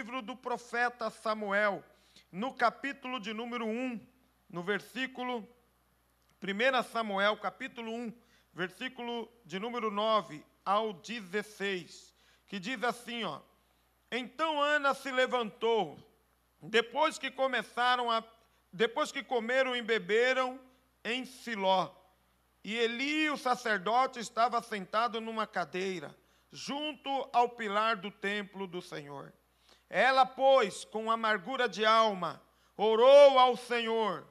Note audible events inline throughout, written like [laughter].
livro do profeta Samuel, no capítulo de número 1, no versículo 1 Samuel, capítulo 1, versículo de número 9 ao 16, que diz assim, ó: Então Ana se levantou, depois que começaram a depois que comeram e beberam em Siló, e Eli, o sacerdote, estava sentado numa cadeira, junto ao pilar do templo do Senhor. Ela, pois, com amargura de alma, orou ao Senhor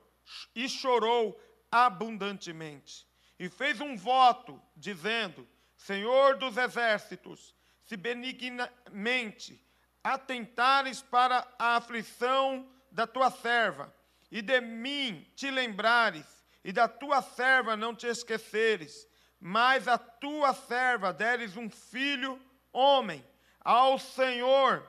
e chorou abundantemente. E fez um voto, dizendo: Senhor dos exércitos, se benignamente atentares para a aflição da tua serva, e de mim te lembrares, e da tua serva não te esqueceres, mas a tua serva deres um filho homem, ao Senhor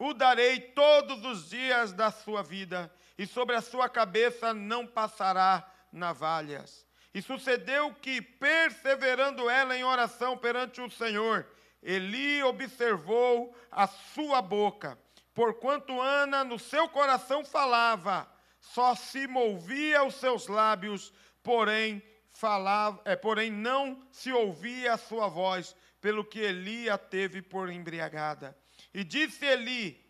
o darei todos os dias da sua vida, e sobre a sua cabeça não passará navalhas. E sucedeu que, perseverando ela em oração perante o Senhor, Eli observou a sua boca, porquanto Ana no seu coração falava, só se movia os seus lábios, porém falava, é, porém não se ouvia a sua voz, pelo que Eli a teve por embriagada. E disse Eli,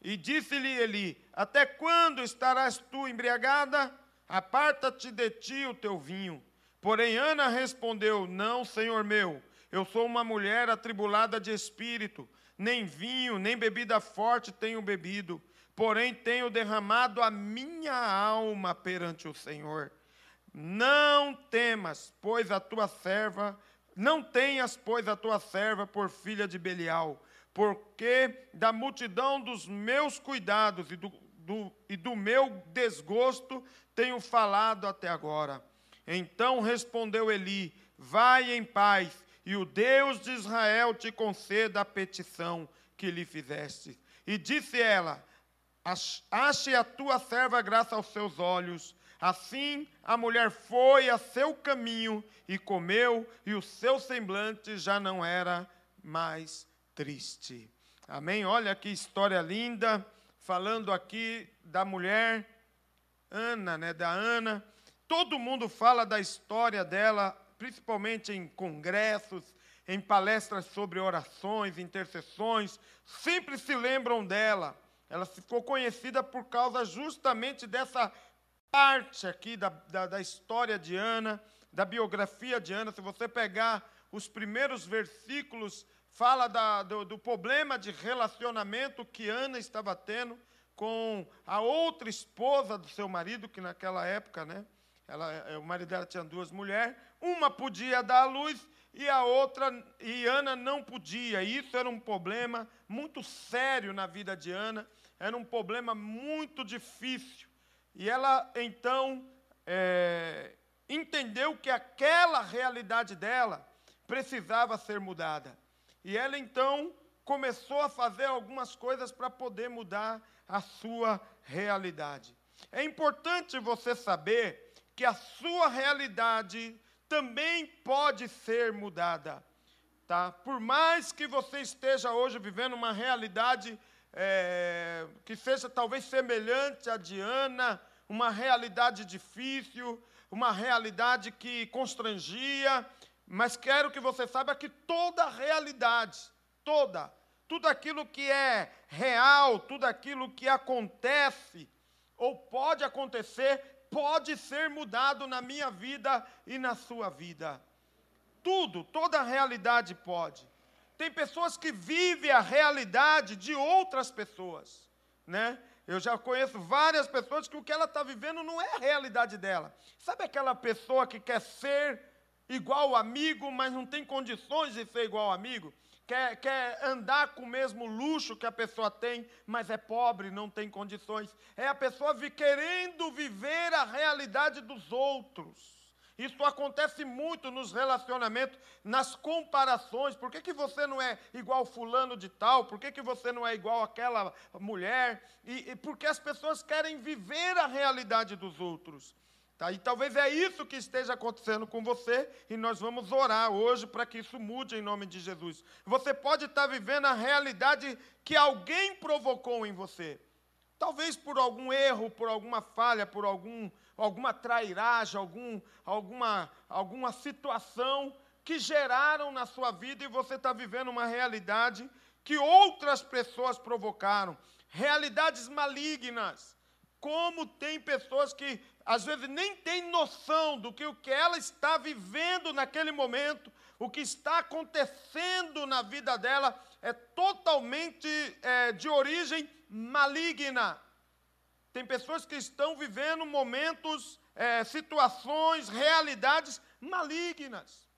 e disse-lhe Eli: Até quando estarás tu embriagada? Aparta-te de ti o teu vinho. Porém Ana respondeu: Não, senhor meu, eu sou uma mulher atribulada de espírito, nem vinho, nem bebida forte tenho bebido, porém tenho derramado a minha alma perante o Senhor. Não temas, pois a tua serva, não tenhas, pois, a tua serva por filha de Belial, porque da multidão dos meus cuidados e do, do, e do meu desgosto tenho falado até agora. Então respondeu Eli: Vai em paz, e o Deus de Israel te conceda a petição que lhe fizeste. E disse ela: Ache a tua serva graça aos seus olhos. Assim a mulher foi a seu caminho e comeu, e o seu semblante já não era mais triste. Amém? Olha que história linda, falando aqui da mulher Ana, né, da Ana. Todo mundo fala da história dela, principalmente em congressos, em palestras sobre orações, intercessões, sempre se lembram dela. Ela ficou conhecida por causa justamente dessa parte aqui da, da, da história de Ana, da biografia de Ana. Se você pegar os primeiros versículos, fala da, do, do problema de relacionamento que Ana estava tendo com a outra esposa do seu marido, que naquela época, né, ela, o marido dela tinha duas mulheres, uma podia dar à luz e a outra, e Ana não podia. Isso era um problema muito sério na vida de Ana, era um problema muito difícil. E ela, então, é, entendeu que aquela realidade dela precisava ser mudada. E ela, então, começou a fazer algumas coisas para poder mudar a sua realidade. É importante você saber que a sua realidade também pode ser mudada. Tá? Por mais que você esteja hoje vivendo uma realidade é, que seja talvez semelhante à de Ana, uma realidade difícil, uma realidade que constrangia, mas quero que você saiba que toda realidade, toda, tudo aquilo que é real, tudo aquilo que acontece ou pode acontecer, pode ser mudado na minha vida e na sua vida. Tudo, toda realidade pode. Tem pessoas que vivem a realidade de outras pessoas, né? Eu já conheço várias pessoas que o que ela está vivendo não é a realidade dela. Sabe aquela pessoa que quer ser igual amigo, mas não tem condições de ser igual amigo? Quer, quer andar com o mesmo luxo que a pessoa tem, mas é pobre, não tem condições. É a pessoa querendo viver a realidade dos outros. Isso acontece muito nos relacionamentos, nas comparações. Por que, que você não é igual fulano de tal? Por que, que você não é igual aquela mulher? E, e porque as pessoas querem viver a realidade dos outros. Tá? E talvez é isso que esteja acontecendo com você, e nós vamos orar hoje para que isso mude em nome de Jesus. Você pode estar vivendo a realidade que alguém provocou em você. Talvez por algum erro, por alguma falha, por algum, alguma trairagem, algum, alguma, alguma situação que geraram na sua vida e você está vivendo uma realidade que outras pessoas provocaram. Realidades malignas. Como tem pessoas que às vezes nem têm noção do que o que ela está vivendo naquele momento, o que está acontecendo na vida dela é totalmente é, de origem maligna. Tem pessoas que estão vivendo momentos, é, situações, realidades malignas,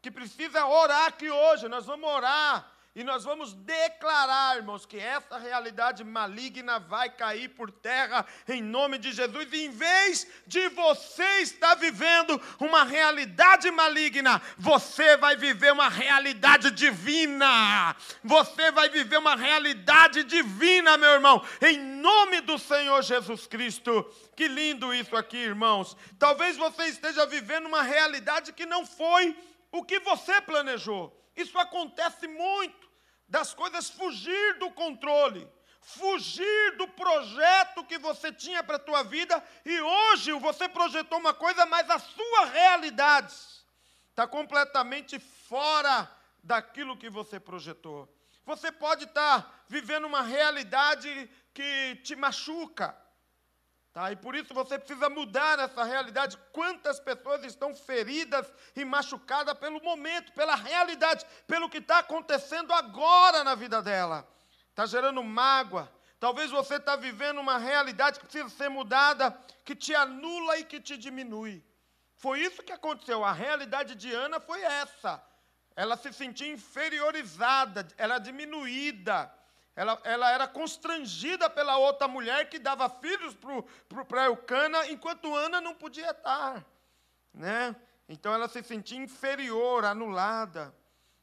que precisa orar aqui hoje. Nós vamos orar e nós vamos declarar, irmãos, que essa realidade maligna vai cair por terra em nome de Jesus. E em vez de você estar vivendo uma realidade maligna, você vai viver uma realidade divina. Você vai viver uma realidade divina, meu irmão, em nome do Senhor Jesus Cristo. Que lindo isso aqui, irmãos. Talvez você esteja vivendo uma realidade que não foi o que você planejou. Isso acontece muito das coisas fugir do controle, fugir do projeto que você tinha para a tua vida e hoje você projetou uma coisa, mas a sua realidade está completamente fora daquilo que você projetou. Você pode estar tá vivendo uma realidade que te machuca, Tá? E por isso você precisa mudar essa realidade. Quantas pessoas estão feridas e machucadas pelo momento, pela realidade, pelo que está acontecendo agora na vida dela. Está gerando mágoa. Talvez você está vivendo uma realidade que precisa ser mudada, que te anula e que te diminui. Foi isso que aconteceu. A realidade de Ana foi essa. Ela se sentia inferiorizada, ela diminuída ela, ela era constrangida pela outra mulher que dava filhos para Eucana, enquanto Ana não podia estar. Né? Então ela se sentia inferior, anulada.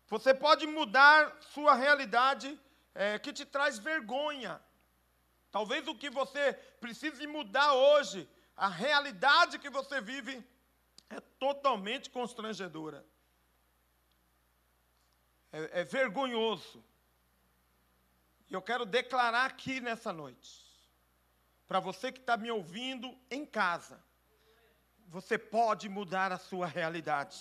Você pode mudar sua realidade é, que te traz vergonha. Talvez o que você precise mudar hoje, a realidade que você vive, é totalmente constrangedora. É, é vergonhoso. E eu quero declarar aqui nessa noite, para você que está me ouvindo em casa, você pode mudar a sua realidade.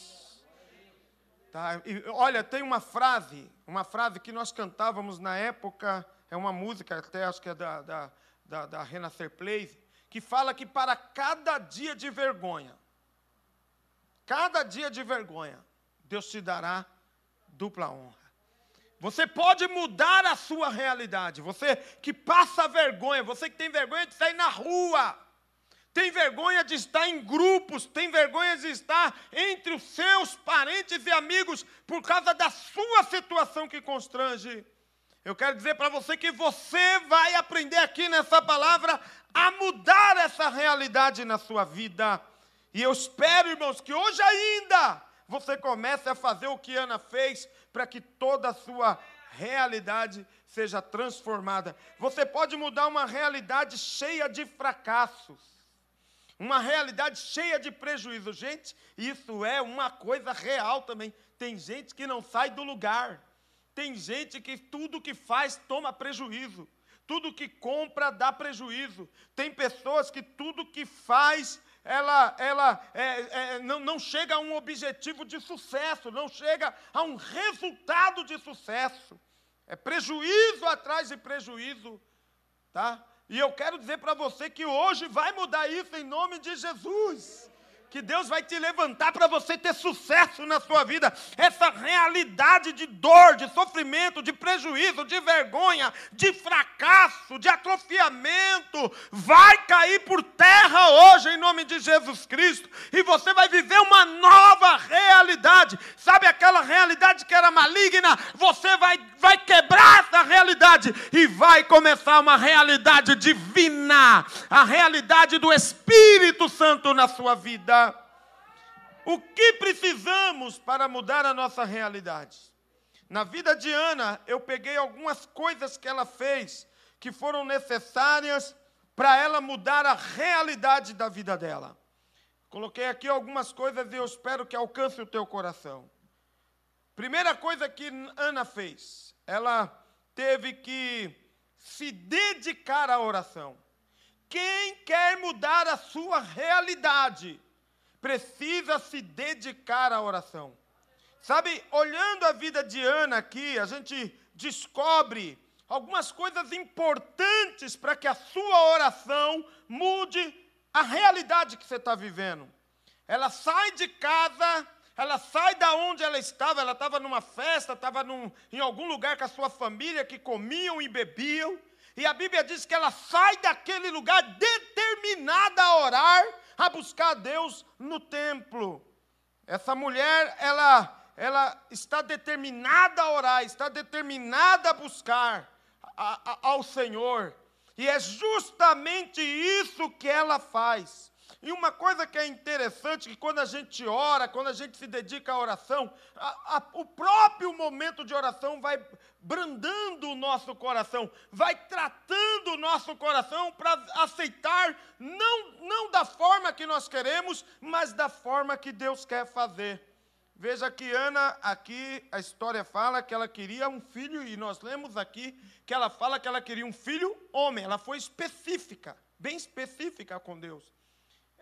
Tá? E, olha, tem uma frase, uma frase que nós cantávamos na época, é uma música, até acho que é da, da, da, da Renascer Plays, que fala que para cada dia de vergonha, cada dia de vergonha, Deus te dará dupla honra. Você pode mudar a sua realidade. Você que passa vergonha, você que tem vergonha de sair na rua, tem vergonha de estar em grupos, tem vergonha de estar entre os seus parentes e amigos por causa da sua situação que constrange. Eu quero dizer para você que você vai aprender aqui nessa palavra a mudar essa realidade na sua vida. E eu espero, irmãos, que hoje ainda você comece a fazer o que Ana fez para que toda a sua realidade seja transformada. Você pode mudar uma realidade cheia de fracassos, uma realidade cheia de prejuízo. Gente, isso é uma coisa real também. Tem gente que não sai do lugar, tem gente que tudo que faz toma prejuízo. Tudo que compra dá prejuízo. Tem pessoas que tudo que faz ela, ela é, é, não, não chega a um objetivo de sucesso, não chega a um resultado de sucesso. É prejuízo atrás de prejuízo, tá? E eu quero dizer para você que hoje vai mudar isso em nome de Jesus que Deus vai te levantar para você ter sucesso na sua vida. Essa realidade de dor, de sofrimento, de prejuízo, de vergonha, de fracasso, de atrofiamento, vai cair por terra hoje em nome de Jesus Cristo. E você vai viver uma nova realidade. Sabe aquela realidade que era maligna? Você vai, vai quebrar essa realidade e vai começar uma realidade divina a realidade do Espírito Santo na sua vida. O que precisamos para mudar a nossa realidade? Na vida de Ana, eu peguei algumas coisas que ela fez que foram necessárias para ela mudar a realidade da vida dela. Coloquei aqui algumas coisas e eu espero que alcance o teu coração. Primeira coisa que Ana fez, ela teve que se dedicar à oração. Quem quer mudar a sua realidade precisa se dedicar à oração. Sabe, olhando a vida de Ana aqui, a gente descobre algumas coisas importantes para que a sua oração mude a realidade que você está vivendo. Ela sai de casa, ela sai da onde ela estava, ela estava numa festa, estava em algum lugar com a sua família que comiam e bebiam, e a Bíblia diz que ela sai daquele lugar determinada a orar, a buscar a Deus no templo. Essa mulher, ela, ela está determinada a orar, está determinada a buscar a, a, ao Senhor. E é justamente isso que ela faz. E uma coisa que é interessante, que quando a gente ora, quando a gente se dedica à oração, a, a, o próprio momento de oração vai brandando o nosso coração, vai tratando o nosso coração para aceitar, não, não da forma que nós queremos, mas da forma que Deus quer fazer. Veja que Ana, aqui a história fala que ela queria um filho, e nós lemos aqui que ela fala que ela queria um filho homem. Ela foi específica, bem específica com Deus.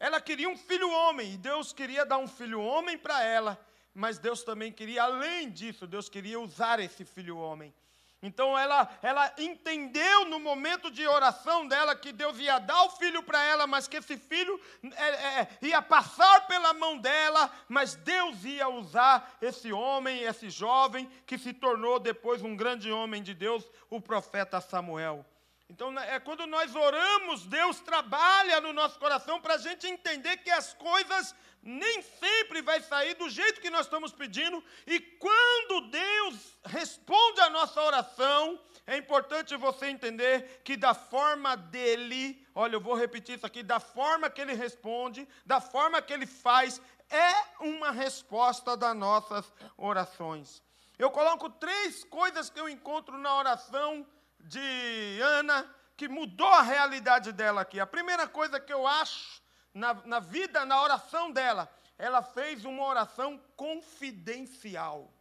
Ela queria um filho homem, e Deus queria dar um filho homem para ela, mas Deus também queria, além disso, Deus queria usar esse filho homem. Então ela, ela entendeu no momento de oração dela que Deus ia dar o filho para ela, mas que esse filho é, é, ia passar pela mão dela, mas Deus ia usar esse homem, esse jovem, que se tornou depois um grande homem de Deus, o profeta Samuel. Então, né, é quando nós oramos, Deus trabalha no nosso coração para a gente entender que as coisas nem sempre vai sair do jeito que nós estamos pedindo, e quando Deus responde a nossa oração, é importante você entender que da forma dele, olha, eu vou repetir isso aqui, da forma que ele responde, da forma que ele faz, é uma resposta das nossas orações. Eu coloco três coisas que eu encontro na oração de Ana, que mudou a realidade dela aqui. A primeira coisa que eu acho na, na vida, na oração dela, ela fez uma oração confidencial.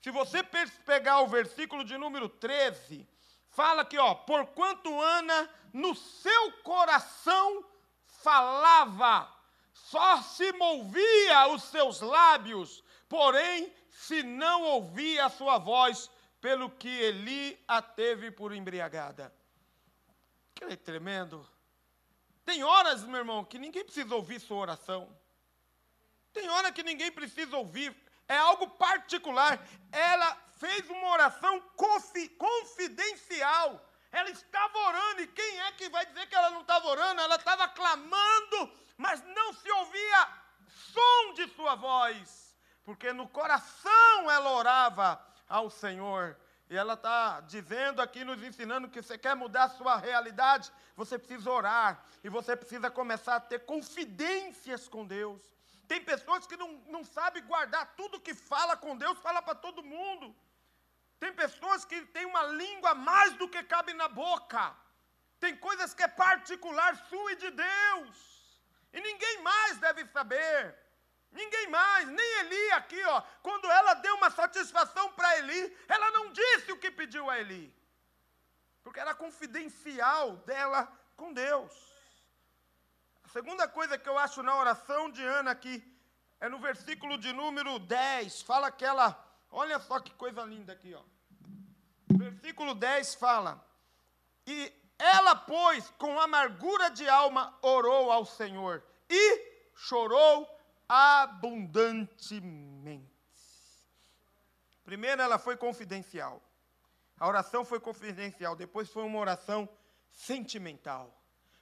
Se você pegar o versículo de número 13, fala aqui, ó, porquanto Ana no seu coração falava, só se movia os seus lábios, porém, se não ouvia a sua voz, pelo que Eli a teve por embriagada. Que é tremendo. Tem horas, meu irmão, que ninguém precisa ouvir sua oração. Tem hora que ninguém precisa ouvir. É algo particular. Ela fez uma oração confidencial. Ela estava orando, e quem é que vai dizer que ela não estava orando? Ela estava clamando, mas não se ouvia som de sua voz, porque no coração ela orava ao Senhor. E ela está dizendo aqui, nos ensinando que você quer mudar a sua realidade, você precisa orar. E você precisa começar a ter confidências com Deus. Tem pessoas que não, não sabem guardar tudo que fala com Deus, fala para todo mundo. Tem pessoas que têm uma língua mais do que cabe na boca. Tem coisas que é particular sua e de Deus. E ninguém mais deve saber. Ninguém mais, nem Eli aqui, ó. Quando ela deu uma satisfação para Eli, ela não disse o que pediu a Eli. Porque era confidencial dela com Deus. A segunda coisa que eu acho na oração de Ana aqui é no versículo de número 10. Fala que ela, olha só que coisa linda aqui, ó. Versículo 10 fala: E ela, pois, com amargura de alma, orou ao Senhor e chorou abundantemente. Primeiro, ela foi confidencial. A oração foi confidencial. Depois, foi uma oração sentimental.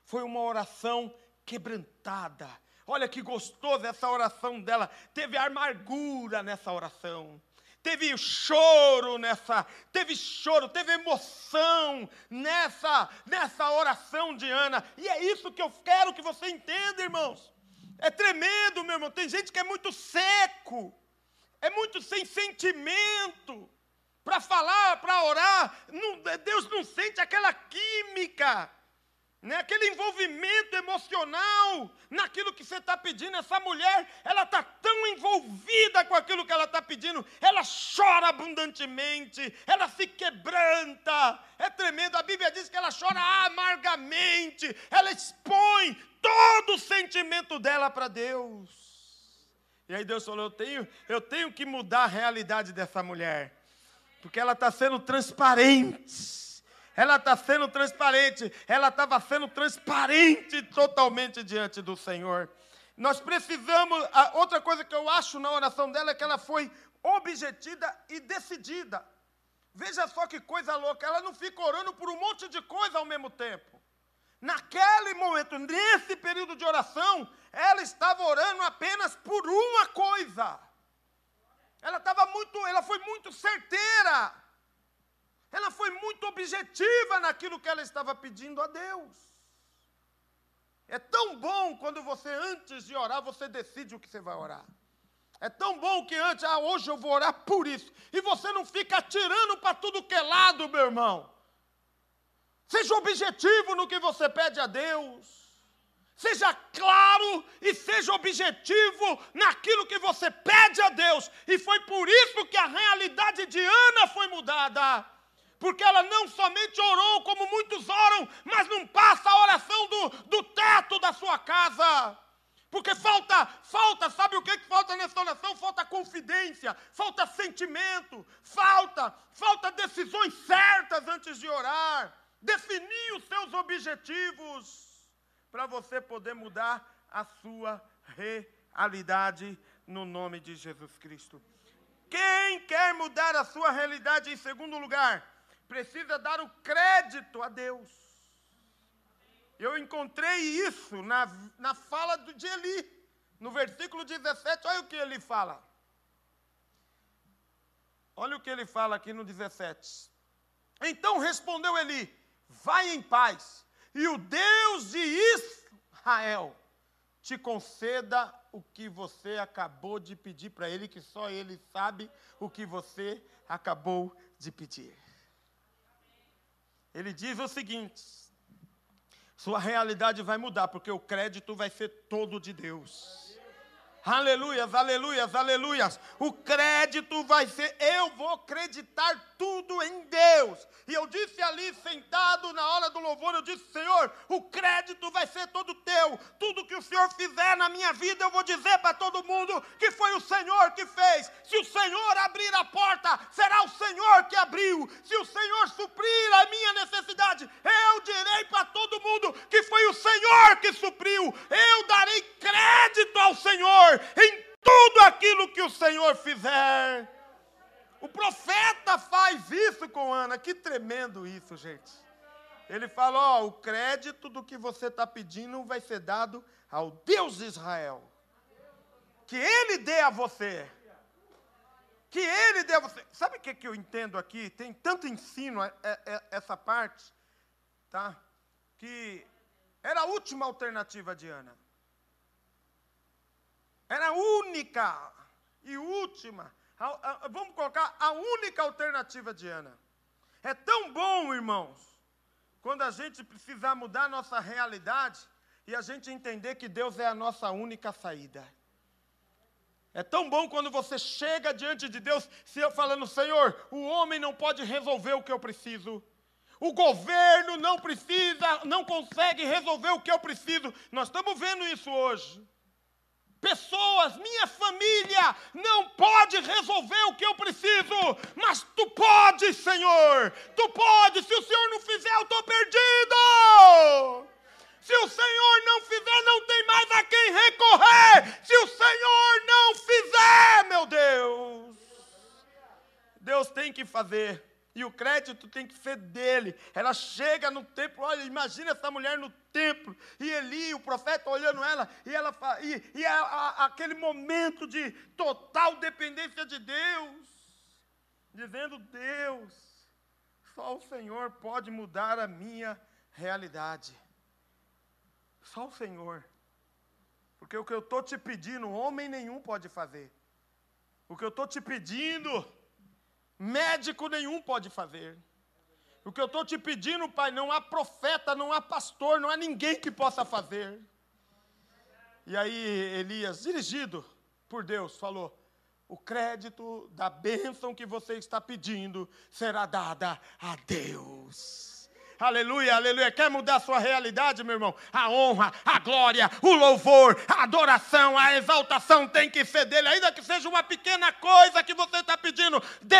Foi uma oração quebrantada. Olha que gostoso essa oração dela. Teve amargura nessa oração. Teve choro nessa, teve choro, teve emoção nessa, nessa oração de Ana. E é isso que eu quero que você entenda, irmãos. É tremendo, meu irmão. Tem gente que é muito seco, é muito sem sentimento. Para falar, para orar, não, Deus não sente aquela química. né, aquele envolvimento emocional naquilo que você está pedindo. Essa mulher, ela está tão envolvida com aquilo que ela está pedindo, ela chora abundantemente, ela se quebranta. É tremendo. A Bíblia diz que ela chora amargamente, ela expõe todo o sentimento dela para Deus. E aí Deus falou: eu tenho, eu tenho que mudar a realidade dessa mulher, porque ela está sendo transparente ela está sendo transparente, ela estava sendo transparente totalmente diante do Senhor. Nós precisamos, outra coisa que eu acho na oração dela é que ela foi objetiva e decidida. Veja só que coisa louca, ela não fica orando por um monte de coisa ao mesmo tempo. Naquele momento, nesse período de oração, ela estava orando apenas por uma coisa. Ela estava muito, ela foi muito certeira. Ela foi muito objetiva naquilo que ela estava pedindo a Deus. É tão bom quando você, antes de orar, você decide o que você vai orar. É tão bom que antes, ah, hoje eu vou orar por isso. E você não fica atirando para tudo que é lado, meu irmão. Seja objetivo no que você pede a Deus. Seja claro e seja objetivo naquilo que você pede a Deus. E foi por isso que a realidade de Ana foi mudada porque ela não somente orou como muitos oram, mas não passa a oração do, do teto da sua casa. Porque falta, falta, sabe o que, que falta nessa oração? Falta confidência, falta sentimento, falta, falta decisões certas antes de orar. Definir os seus objetivos para você poder mudar a sua realidade no nome de Jesus Cristo. Quem quer mudar a sua realidade em segundo lugar? precisa dar o crédito a Deus. Eu encontrei isso na, na fala de Eli. No versículo 17, olha o que ele fala. Olha o que ele fala aqui no 17. Então respondeu Eli: Vai em paz, e o Deus de Israel te conceda o que você acabou de pedir para ele, que só ele sabe o que você acabou de pedir ele diz o seguinte: sua realidade vai mudar, porque o crédito vai ser todo de Deus. Aleluias, aleluias, aleluias. O crédito vai ser, eu vou acreditar tudo em Deus. E eu disse ali, sentado na hora do louvor, eu disse, Senhor, o crédito vai ser todo teu. Tudo que o Senhor fizer na minha vida, eu vou dizer para todo mundo que foi o Senhor que fez. Se o Senhor abrir a porta, será o Senhor que abriu. Se o Senhor suprir a minha necessidade, eu direi para todo mundo que foi o Senhor que supriu. Eu darei crédito ao Senhor em tudo aquilo que o Senhor fizer. O profeta faz isso com Ana, que tremendo isso, gente. Ele fala: ó, o crédito do que você está pedindo vai ser dado ao Deus de Israel. Que Ele dê a você. Que Ele dê a você. Sabe o que, que eu entendo aqui? Tem tanto ensino é, é, essa parte, tá? Que era a última alternativa de Ana. Era a única e última. A, a, vamos colocar a única alternativa de Ana. É tão bom, irmãos, quando a gente precisar mudar a nossa realidade e a gente entender que Deus é a nossa única saída. É tão bom quando você chega diante de Deus, se eu falando, Senhor, o homem não pode resolver o que eu preciso. O governo não precisa, não consegue resolver o que eu preciso. Nós estamos vendo isso hoje pessoas, minha família, não pode resolver o que eu preciso, mas tu pode, Senhor, tu pode, se o Senhor não fizer, eu estou perdido. Se o Senhor não fizer, não tem mais a quem recorrer. Se o Senhor não fizer, meu Deus, Deus tem que fazer. E o crédito tem que ser dele. Ela chega no templo, olha, imagina essa mulher no templo, e Eli, o profeta, olhando ela, e ela e, e a, a, aquele momento de total dependência de Deus, dizendo: Deus, só o Senhor pode mudar a minha realidade. Só o Senhor. Porque o que eu estou te pedindo, homem nenhum pode fazer. O que eu estou te pedindo, Médico nenhum pode fazer. O que eu estou te pedindo, Pai, não há profeta, não há pastor, não há ninguém que possa fazer. E aí Elias, dirigido por Deus, falou: o crédito da bênção que você está pedindo será dada a Deus. Aleluia, aleluia. Quer mudar a sua realidade, meu irmão? A honra, a glória, o louvor, a adoração, a exaltação tem que ser dele, ainda que seja uma pequena coisa que você está pedindo. Dê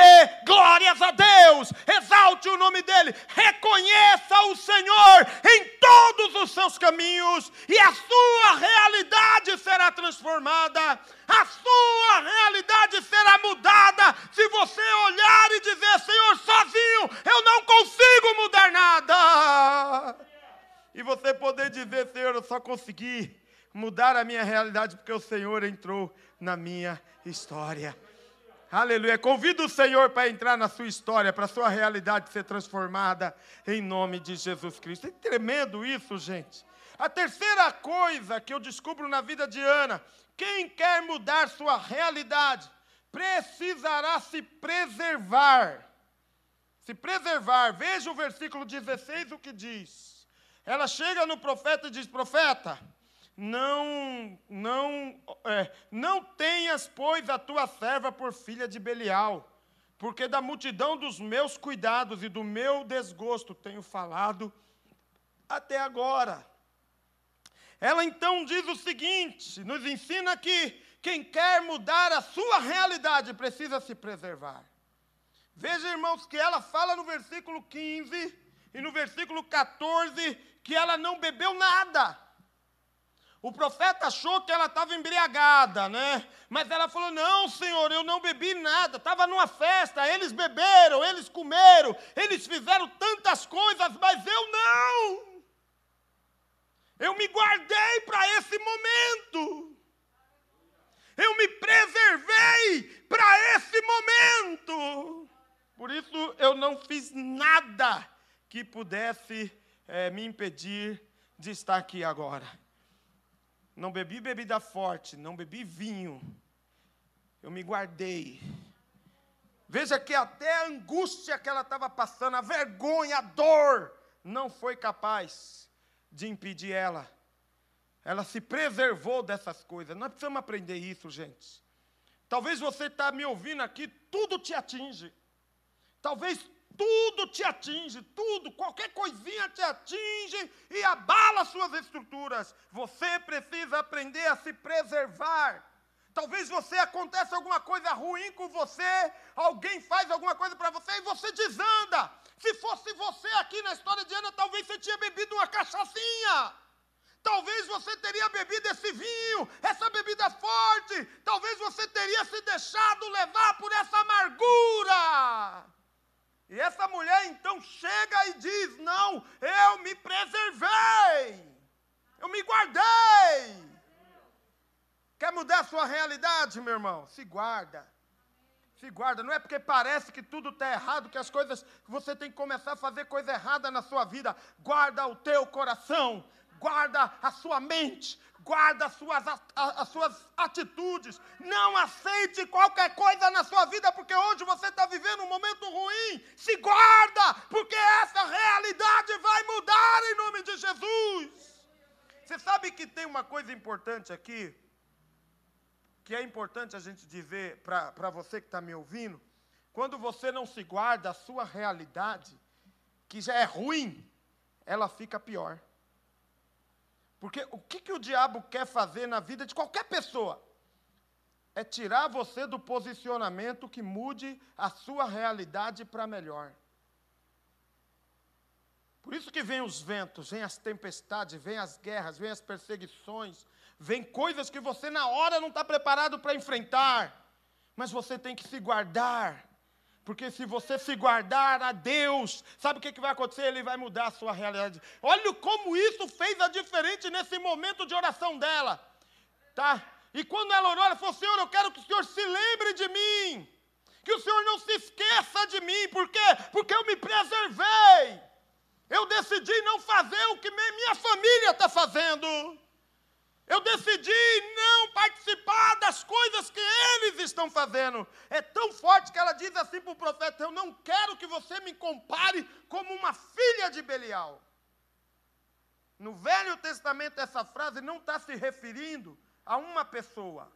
glórias a Deus, exalte o nome dele, reconheça o Senhor em todos os seus caminhos, e a sua realidade será transformada a sua realidade será mudada se você olhar e dizer: Senhor, sozinho eu não consigo mudar nada. E você poder dizer: Senhor, eu só consegui mudar a minha realidade porque o Senhor entrou na minha história. Aleluia. Convido o Senhor para entrar na sua história, para a sua realidade ser transformada em nome de Jesus Cristo. É tremendo isso, gente. A terceira coisa que eu descubro na vida de Ana quem quer mudar sua realidade precisará se preservar. Se preservar. Veja o versículo 16 o que diz. Ela chega no profeta e diz: Profeta, não, não, é, não tenhas, pois, a tua serva por filha de Belial, porque da multidão dos meus cuidados e do meu desgosto tenho falado até agora. Ela então diz o seguinte: nos ensina que quem quer mudar a sua realidade precisa se preservar. Veja, irmãos, que ela fala no versículo 15 e no versículo 14 que ela não bebeu nada. O profeta achou que ela estava embriagada, né? Mas ela falou: Não, Senhor, eu não bebi nada. Estava numa festa, eles beberam, eles comeram, eles fizeram tantas coisas, mas eu não. Eu me guardei para esse momento. Eu me preservei para esse momento. Por isso eu não fiz nada que pudesse é, me impedir de estar aqui agora. Não bebi bebida forte, não bebi vinho. Eu me guardei. Veja que até a angústia que ela estava passando, a vergonha, a dor, não foi capaz de impedir ela. Ela se preservou dessas coisas. Nós precisamos aprender isso, gente. Talvez você está me ouvindo aqui, tudo te atinge. Talvez tudo te atinge, tudo, qualquer coisinha te atinge e abala suas estruturas. Você precisa aprender a se preservar. Talvez você acontece alguma coisa ruim com você, alguém faz alguma coisa para você e você desanda. Se fosse você aqui na história de Ana, talvez você tinha bebido uma cachaçinha. Talvez você teria bebido esse vinho, essa bebida forte. Talvez você teria se deixado levar por essa amargura. E essa mulher então chega e diz: Não, eu me preservei, eu me guardei. Quer mudar a sua realidade, meu irmão? Se guarda. Se guarda, não é porque parece que tudo está errado, que as coisas, você tem que começar a fazer coisa errada na sua vida. Guarda o teu coração, guarda a sua mente, guarda as suas, as suas atitudes. Não aceite qualquer coisa na sua vida, porque hoje você está vivendo um momento ruim. Se guarda, porque essa realidade vai mudar em nome de Jesus. Você sabe que tem uma coisa importante aqui? Que é importante a gente dizer para você que está me ouvindo, quando você não se guarda a sua realidade, que já é ruim, ela fica pior. Porque o que, que o diabo quer fazer na vida de qualquer pessoa? É tirar você do posicionamento que mude a sua realidade para melhor. Por isso que vem os ventos, vem as tempestades, vem as guerras, vem as perseguições, Vem coisas que você na hora não está preparado para enfrentar, mas você tem que se guardar. Porque se você se guardar a Deus, sabe o que, que vai acontecer? Ele vai mudar a sua realidade. Olha como isso fez a diferença nesse momento de oração dela. Tá? E quando ela orou, ela falou: Senhor, eu quero que o Senhor se lembre de mim. Que o Senhor não se esqueça de mim. Por quê? Porque eu me preservei. Eu decidi não fazer o que minha família está fazendo. Eu decidi não participar das coisas que eles estão fazendo. É tão forte que ela diz assim para o profeta: Eu não quero que você me compare como uma filha de Belial. No Velho Testamento, essa frase não está se referindo a uma pessoa.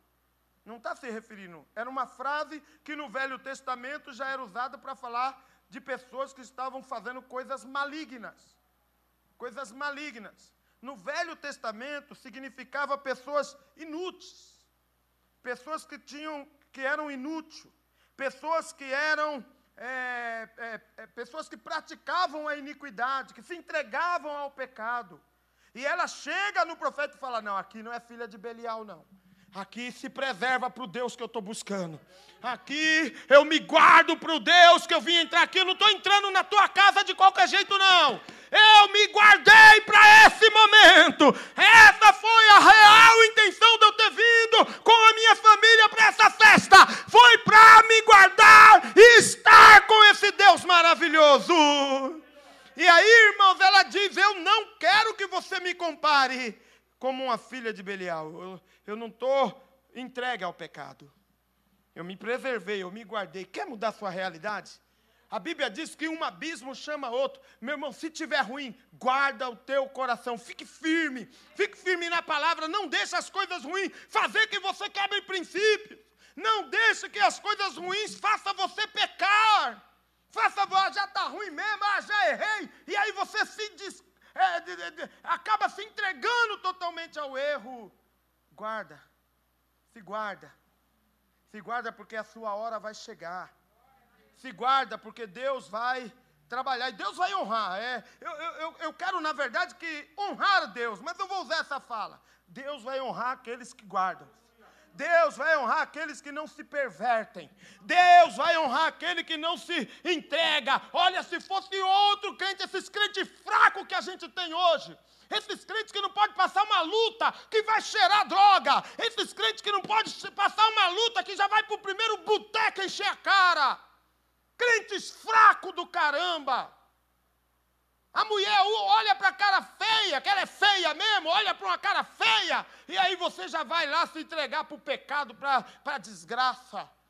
Não está se referindo. Era uma frase que no Velho Testamento já era usada para falar de pessoas que estavam fazendo coisas malignas. Coisas malignas. No Velho Testamento significava pessoas inúteis. Pessoas que tinham, que eram inúteis. Pessoas que eram é, é, é, pessoas que praticavam a iniquidade, que se entregavam ao pecado. E ela chega no profeta e fala: Não, aqui não é filha de Belial, não. Aqui se preserva para o Deus que eu estou buscando. Aqui eu me guardo para o Deus que eu vim entrar aqui. Eu não estou entrando na tua casa de qualquer jeito, não. Eu me guardei para esse momento. Essa foi a real intenção de eu ter vindo com a minha família para essa festa. Foi para me guardar e estar com esse Deus maravilhoso. E aí, irmãos, ela diz: Eu não quero que você me compare como uma filha de Belial. Eu, eu não estou entregue ao pecado. Eu me preservei, eu me guardei. Quer mudar sua realidade? A Bíblia diz que um abismo chama outro. Meu irmão, se tiver ruim, guarda o teu coração. Fique firme. Fique firme na palavra. Não deixe as coisas ruins fazer que você quebre princípios. Não deixe que as coisas ruins façam você pecar. Faça, ah, já está ruim mesmo, ah, já errei. E aí você se des, é, de, de, de, acaba se entregando totalmente ao erro. Guarda, se guarda, se guarda porque a sua hora vai chegar. Se guarda porque Deus vai trabalhar e Deus vai honrar. É, eu, eu, eu quero, na verdade, que honrar Deus, mas eu vou usar essa fala. Deus vai honrar aqueles que guardam. Deus vai honrar aqueles que não se pervertem. Deus vai honrar aquele que não se entrega. Olha, se fosse outro crente, esses crentes fracos que a gente tem hoje. Esses crentes que não podem passar uma luta que vai cheirar droga. Esses crentes que não podem passar uma luta que já vai para o primeiro boteco encher a cara. Crentes fracos do caramba. A mulher olha para a cara feia, que ela é feia mesmo, olha para uma cara feia, e aí você já vai lá se entregar para o pecado, para a desgraça. [laughs]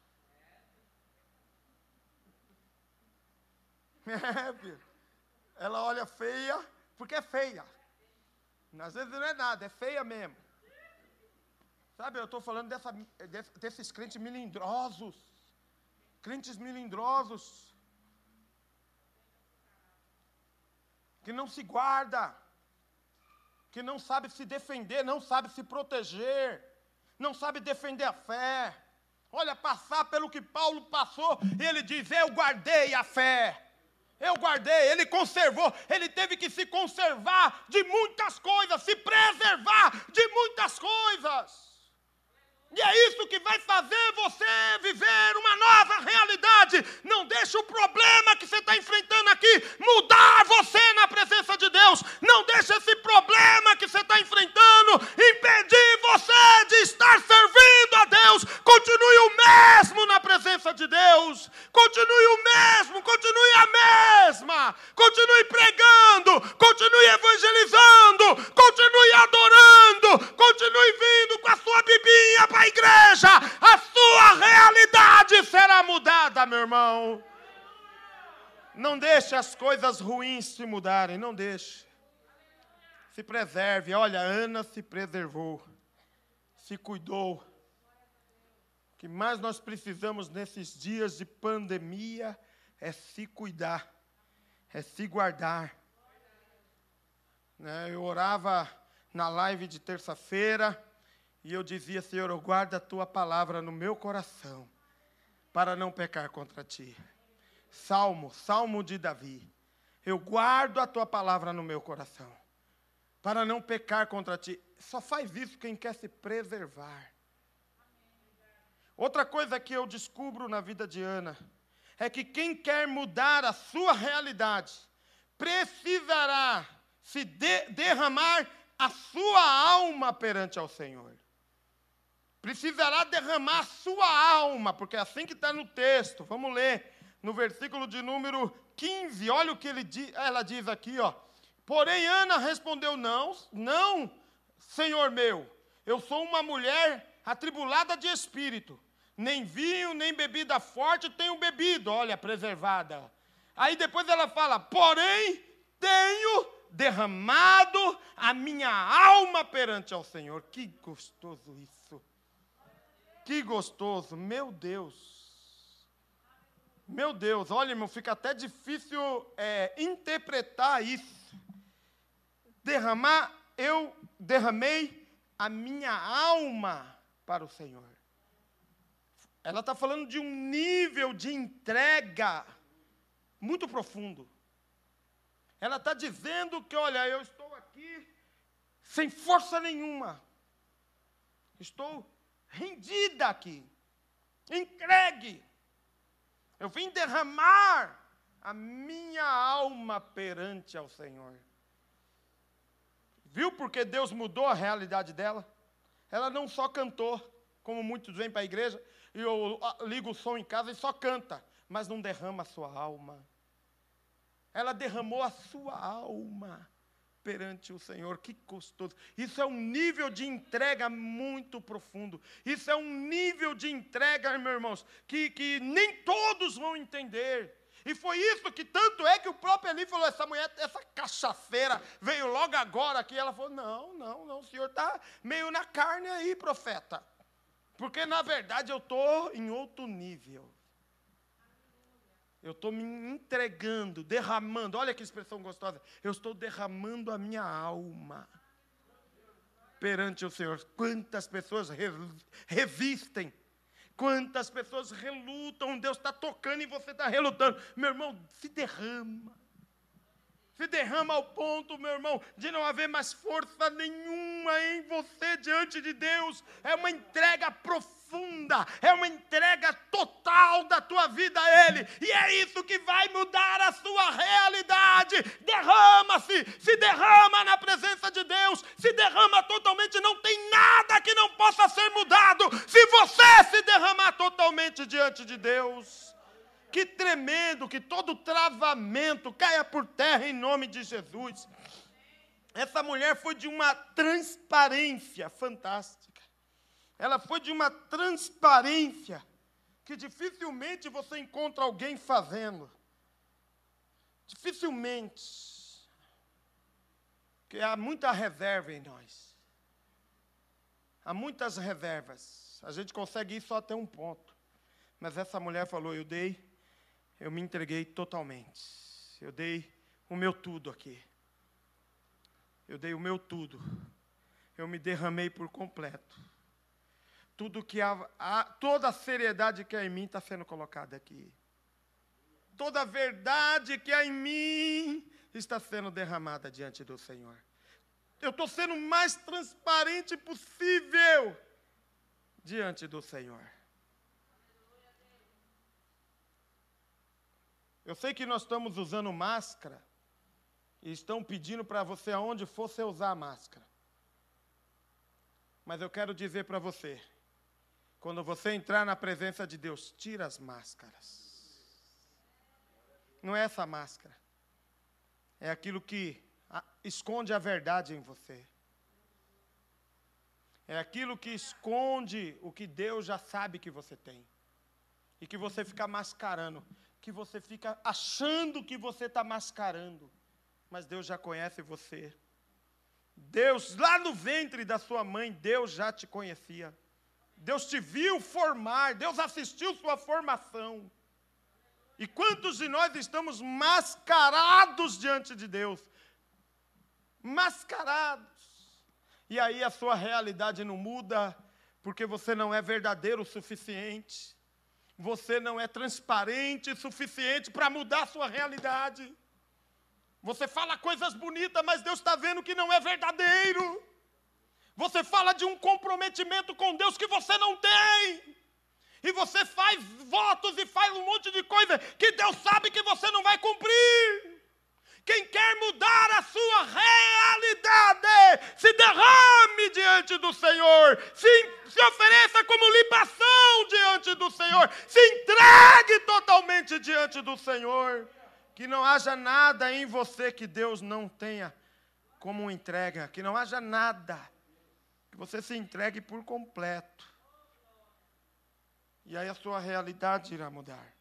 É. Ela olha feia, porque é feia. Às vezes não é nada, é feia mesmo. Sabe, eu estou falando dessa, desses crentes milindrosos. Crentes milindrosos que não se guarda, que não sabe se defender, não sabe se proteger, não sabe defender a fé. Olha, passar pelo que Paulo passou, ele diz: Eu guardei a fé. Eu guardei, ele conservou, ele teve que se conservar de muitas coisas, se preservar de muitas coisas. E é isso que vai fazer você viver uma nova realidade. Não deixe o problema que você está enfrentando aqui mudar você na presença de Deus. Não deixe esse problema que você está enfrentando impedir você de estar servindo a Deus. Continue o mesmo na presença de Deus. Continue o mesmo, continue a mesma. Continue pregando, continue evangelizando, continue adorando, continue vindo com a sua bibinha para a igreja, a sua realidade será mudada, meu irmão. Não deixe as coisas ruins se mudarem, não deixe. Se preserve. Olha, Ana se preservou, se cuidou. O que mais nós precisamos nesses dias de pandemia é se cuidar, é se guardar. Né, eu orava na live de terça-feira e eu dizia, Senhor, eu guardo a tua palavra no meu coração, para não pecar contra ti. Salmo, Salmo de Davi. Eu guardo a tua palavra no meu coração, para não pecar contra ti. Só faz isso quem quer se preservar. Outra coisa que eu descubro na vida de Ana é que quem quer mudar a sua realidade precisará se de derramar a sua alma perante ao Senhor precisará derramar sua alma, porque é assim que está no texto. Vamos ler no versículo de número 15. Olha o que ele, ela diz aqui, ó. Porém, Ana respondeu: Não, não, Senhor meu, Eu sou uma mulher atribulada de espírito. Nem vinho, nem bebida forte tenho bebido. Olha, preservada. Aí depois ela fala: Porém, tenho derramado a minha alma perante ao Senhor. Que gostoso isso. Que gostoso, meu Deus. Meu Deus, olha, irmão, fica até difícil é, interpretar isso. Derramar, eu derramei a minha alma para o Senhor. Ela está falando de um nível de entrega muito profundo. Ela está dizendo que, olha, eu estou aqui sem força nenhuma. Estou rendida aqui, entregue. Eu vim derramar a minha alma perante ao Senhor. Viu porque Deus mudou a realidade dela? Ela não só cantou, como muitos vêm para a igreja, e eu ligo o som em casa e só canta, mas não derrama a sua alma. Ela derramou a sua alma perante o Senhor. Que gostoso. Isso é um nível de entrega muito profundo. Isso é um nível de entrega, meus irmãos, que, que nem todos vão entender. E foi isso que tanto é que o próprio Eli falou: essa mulher, essa cachaceira veio logo agora aqui. Ela falou: não, não, não, o senhor está meio na carne aí, profeta. Porque na verdade eu estou em outro nível. Eu estou me entregando, derramando. Olha que expressão gostosa. Eu estou derramando a minha alma perante o Senhor. Quantas pessoas resistem, quantas pessoas relutam. Deus está tocando e você está relutando. Meu irmão, se derrama. Se derrama ao ponto, meu irmão, de não haver mais força nenhuma em você diante de Deus. É uma entrega profunda profunda, é uma entrega total da tua vida a Ele, e é isso que vai mudar a sua realidade. Derrama-se, se derrama na presença de Deus, se derrama totalmente, não tem nada que não possa ser mudado, se você se derramar totalmente diante de Deus. Que tremendo, que todo travamento caia por terra em nome de Jesus. Essa mulher foi de uma transparência fantástica ela foi de uma transparência que dificilmente você encontra alguém fazendo. Dificilmente. Porque há muita reserva em nós. Há muitas reservas. A gente consegue ir só até um ponto. Mas essa mulher falou: Eu dei, eu me entreguei totalmente. Eu dei o meu tudo aqui. Eu dei o meu tudo. Eu me derramei por completo tudo que há, há, toda a seriedade que há em mim está sendo colocada aqui. Toda a verdade que há em mim está sendo derramada diante do Senhor. Eu estou sendo o mais transparente possível diante do Senhor. Eu sei que nós estamos usando máscara e estão pedindo para você, aonde for, você usar a máscara. Mas eu quero dizer para você, quando você entrar na presença de Deus, tira as máscaras. Não é essa máscara. É aquilo que esconde a verdade em você. É aquilo que esconde o que Deus já sabe que você tem. E que você fica mascarando. Que você fica achando que você está mascarando. Mas Deus já conhece você. Deus, lá no ventre da sua mãe, Deus já te conhecia. Deus te viu formar, Deus assistiu sua formação. E quantos de nós estamos mascarados diante de Deus? Mascarados. E aí a sua realidade não muda, porque você não é verdadeiro o suficiente. Você não é transparente o suficiente para mudar a sua realidade. Você fala coisas bonitas, mas Deus está vendo que não é verdadeiro. Você fala de um comprometimento com Deus que você não tem. E você faz votos e faz um monte de coisa que Deus sabe que você não vai cumprir. Quem quer mudar a sua realidade, se derrame diante do Senhor, se, se ofereça como libação diante do Senhor, se entregue totalmente diante do Senhor. Que não haja nada em você que Deus não tenha como entrega, que não haja nada você se entregue por completo. E aí a sua realidade irá mudar.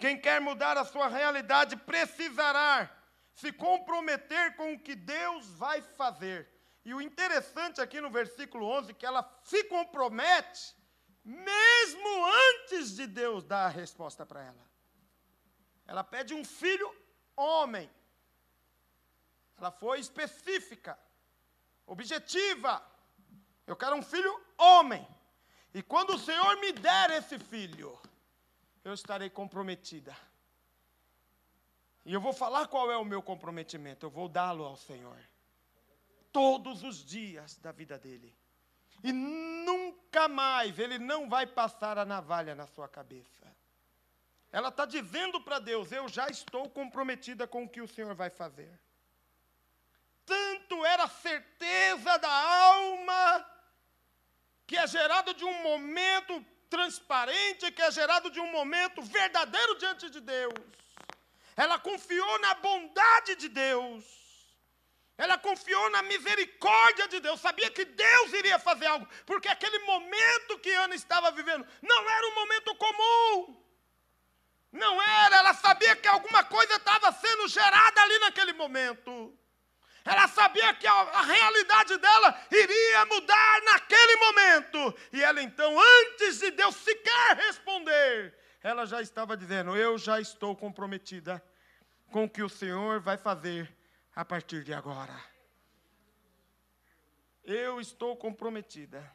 Quem quer mudar a sua realidade precisará se comprometer com o que Deus vai fazer. E o interessante aqui no versículo 11 é que ela se compromete mesmo antes de Deus dar a resposta para ela. Ela pede um filho homem. Ela foi específica, objetiva. Eu quero um filho homem. E quando o Senhor me der esse filho, eu estarei comprometida. E eu vou falar qual é o meu comprometimento. Eu vou dá-lo ao Senhor. Todos os dias da vida dele. E nunca mais ele não vai passar a navalha na sua cabeça. Ela está dizendo para Deus: Eu já estou comprometida com o que o Senhor vai fazer. Tanto era a certeza da alma, que é gerado de um momento transparente, que é gerado de um momento verdadeiro diante de Deus. Ela confiou na bondade de Deus. Ela confiou na misericórdia de Deus, sabia que Deus iria fazer algo, porque aquele momento que Ana estava vivendo não era um momento comum. Não era, ela sabia que alguma coisa estava sendo gerada ali naquele momento. Ela sabia que a, a, realidade dela iria mudar naquele momento. E ela então, antes de Deus sequer responder, ela já estava dizendo: Eu já estou comprometida com o que o Senhor vai fazer a partir de agora. Eu estou comprometida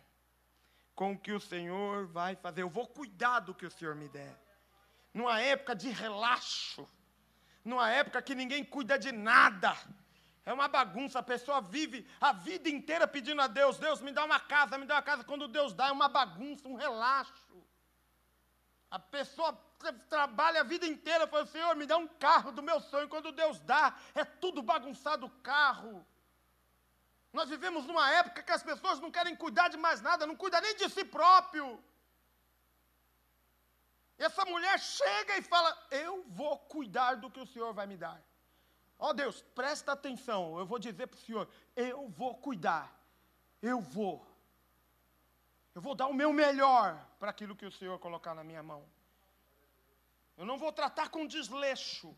com o que o Senhor vai fazer. Eu vou cuidar do que o Senhor me der numa época de relaxo, numa época que ninguém cuida de nada. É uma bagunça, a pessoa vive a vida inteira pedindo a Deus: Deus, me dá uma casa, me dá uma casa. Quando Deus dá, é uma bagunça, um relaxo. A pessoa trabalha a vida inteira, fala: Senhor, me dá um carro do meu sonho. Quando Deus dá, é tudo bagunçado o carro. Nós vivemos numa época que as pessoas não querem cuidar de mais nada, não cuidam nem de si próprio. Essa mulher chega e fala: Eu vou cuidar do que o Senhor vai me dar. Ó oh, Deus, presta atenção, eu vou dizer para o Senhor: Eu vou cuidar, eu vou. Eu vou dar o meu melhor para aquilo que o Senhor colocar na minha mão. Eu não vou tratar com desleixo.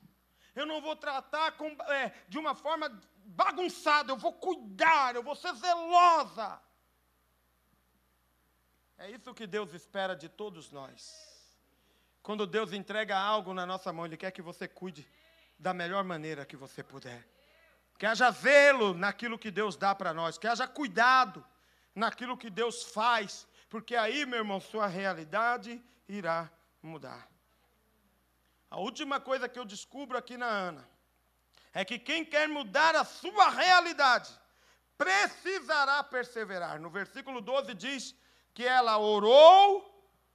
Eu não vou tratar com, é, de uma forma bagunçada. Eu vou cuidar, eu vou ser zelosa. É isso que Deus espera de todos nós. Quando Deus entrega algo na nossa mão, Ele quer que você cuide da melhor maneira que você puder. Que haja zelo naquilo que Deus dá para nós, que haja cuidado naquilo que Deus faz, porque aí, meu irmão, sua realidade irá mudar. A última coisa que eu descubro aqui na Ana é que quem quer mudar a sua realidade precisará perseverar. No versículo 12 diz que ela orou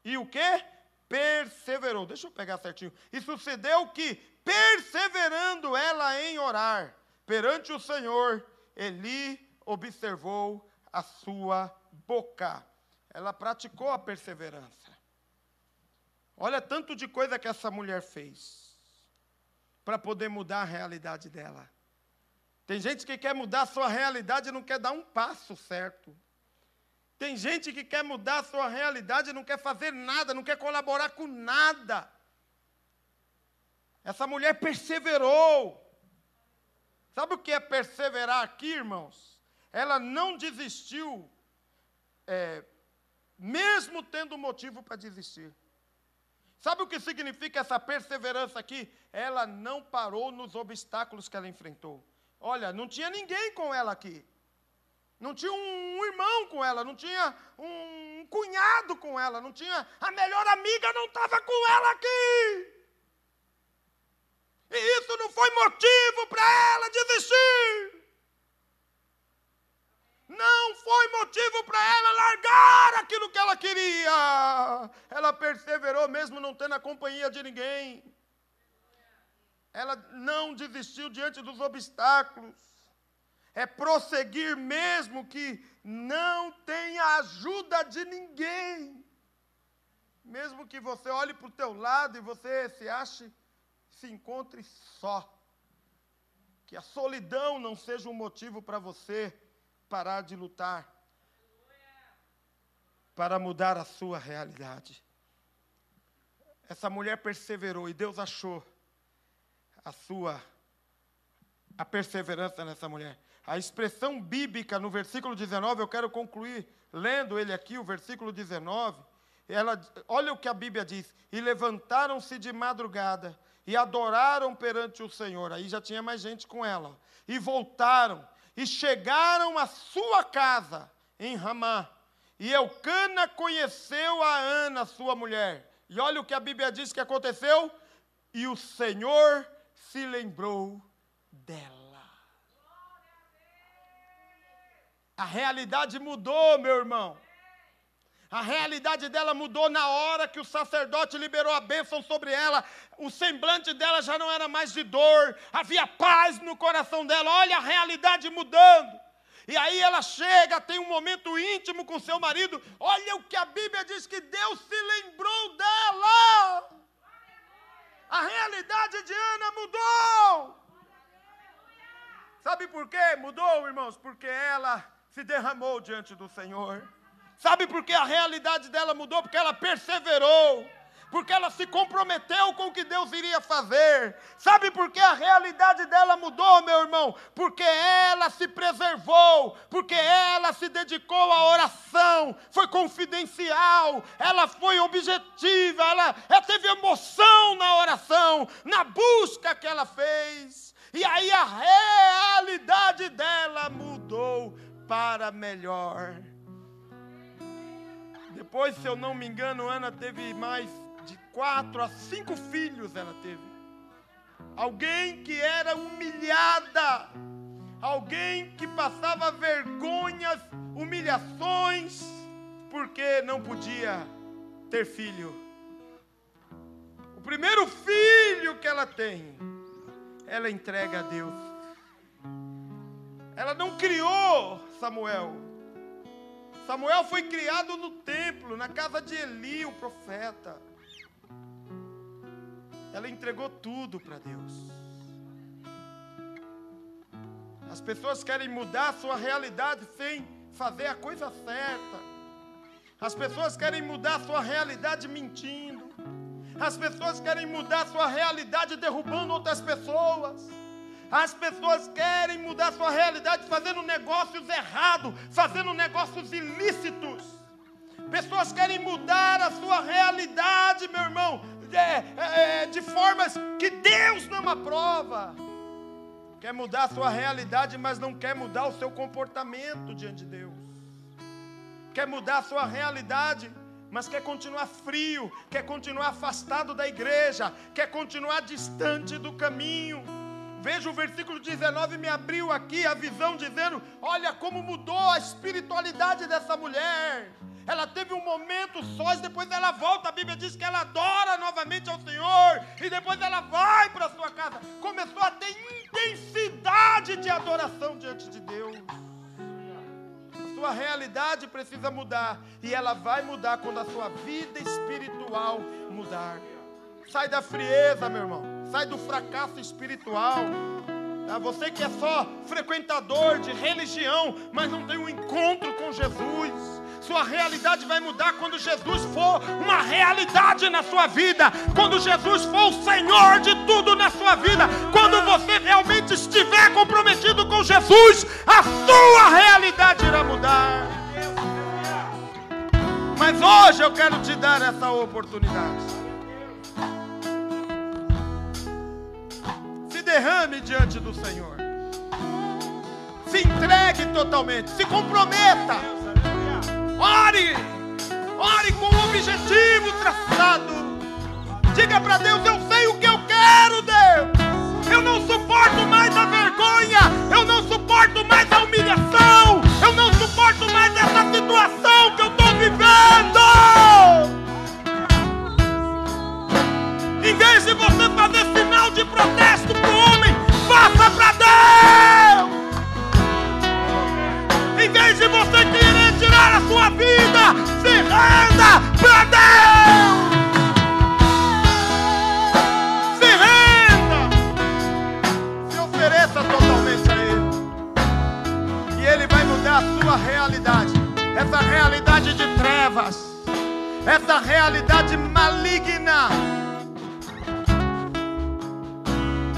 e o quê? perseverou. Deixa eu pegar certinho. E sucedeu que, perseverando ela em orar perante o Senhor, Eli observou a sua boca. Ela praticou a perseverança. Olha tanto de coisa que essa mulher fez para poder mudar a realidade dela. Tem gente que quer mudar a sua realidade e não quer dar um passo certo. Tem gente que quer mudar a sua realidade, não quer fazer nada, não quer colaborar com nada. Essa mulher perseverou. Sabe o que é perseverar aqui, irmãos? Ela não desistiu, é, mesmo tendo motivo para desistir. Sabe o que significa essa perseverança aqui? Ela não parou nos obstáculos que ela enfrentou. Olha, não tinha ninguém com ela aqui. Não tinha um irmão com ela, não tinha um cunhado com ela, não tinha. A melhor amiga não estava com ela aqui. E isso não foi motivo para ela desistir. Não foi motivo para ela largar aquilo que ela queria. Ela perseverou mesmo não tendo a companhia de ninguém. Ela não desistiu diante dos obstáculos é prosseguir mesmo que não tenha ajuda de ninguém. Mesmo que você olhe para o teu lado e você se ache, se encontre só. Que a solidão não seja um motivo para você parar de lutar. para mudar a sua realidade. Essa mulher perseverou e Deus achou a sua a perseverança nessa mulher. A expressão bíblica no versículo 19, eu quero concluir lendo ele aqui, o versículo 19. Ela, olha o que a Bíblia diz: E levantaram-se de madrugada e adoraram perante o Senhor. Aí já tinha mais gente com ela. E voltaram e chegaram à sua casa em Ramá. E Eucana conheceu a Ana, sua mulher. E olha o que a Bíblia diz que aconteceu. E o Senhor se lembrou dela. A realidade mudou, meu irmão. A realidade dela mudou na hora que o sacerdote liberou a bênção sobre ela. O semblante dela já não era mais de dor, havia paz no coração dela. Olha a realidade mudando. E aí ela chega, tem um momento íntimo com seu marido. Olha o que a Bíblia diz que Deus se lembrou dela. A realidade de Ana mudou. Sabe por quê? Mudou, irmãos? Porque ela se derramou diante do Senhor. Sabe por que a realidade dela mudou? Porque ela perseverou. Porque ela se comprometeu com o que Deus iria fazer. Sabe por que a realidade dela mudou, meu irmão? Porque ela se preservou, porque ela se dedicou à oração, foi confidencial, ela foi objetiva, ela, ela teve emoção na oração, na busca que ela fez. E aí a realidade dela mudou para melhor. Depois, se eu não me engano, Ana teve mais de quatro a cinco filhos. Ela teve. Alguém que era humilhada, alguém que passava vergonhas, humilhações, porque não podia ter filho. O primeiro filho que ela tem, ela entrega a Deus. Ela não criou Samuel. Samuel foi criado no templo, na casa de Eli, o profeta. Ela entregou tudo para Deus. As pessoas querem mudar sua realidade sem fazer a coisa certa. As pessoas querem mudar sua realidade mentindo. As pessoas querem mudar sua realidade derrubando outras pessoas. As pessoas querem mudar sua realidade fazendo negócios errados, fazendo negócios ilícitos. Pessoas querem mudar a sua realidade, meu irmão, de, é, é, de formas que Deus não aprova. Quer mudar a sua realidade, mas não quer mudar o seu comportamento diante de Deus. Quer mudar a sua realidade, mas quer continuar frio, quer continuar afastado da igreja, quer continuar distante do caminho. Veja o versículo 19 me abriu aqui a visão dizendo: olha como mudou a espiritualidade dessa mulher. Ela teve um momento sós, depois ela volta. A Bíblia diz que ela adora novamente ao Senhor, e depois ela vai para sua casa. Começou a ter intensidade de adoração diante de Deus. Sua realidade precisa mudar, e ela vai mudar quando a sua vida espiritual mudar. Sai da frieza, meu irmão. Sai do fracasso espiritual. Tá? Você que é só frequentador de religião, mas não tem um encontro com Jesus. Sua realidade vai mudar quando Jesus for uma realidade na sua vida. Quando Jesus for o Senhor de tudo na sua vida. Quando você realmente estiver comprometido com Jesus, a sua realidade irá mudar. Mas hoje eu quero te dar essa oportunidade. Derrame diante do Senhor. Se entregue totalmente, se comprometa. Ore, ore com objetivo renda para Deus. Se renda. Se ofereça totalmente a Ele. E Ele vai mudar a sua realidade. essa realidade de trevas, essa realidade maligna,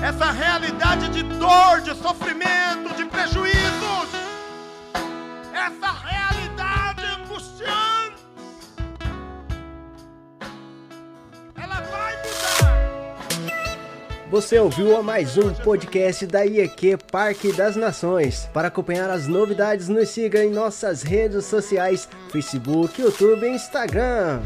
essa realidade de dor, de sofrimento, de prejuízos, essa Você ouviu a mais um podcast da IEQ Parque das Nações. Para acompanhar as novidades, nos siga em nossas redes sociais: Facebook, YouTube e Instagram.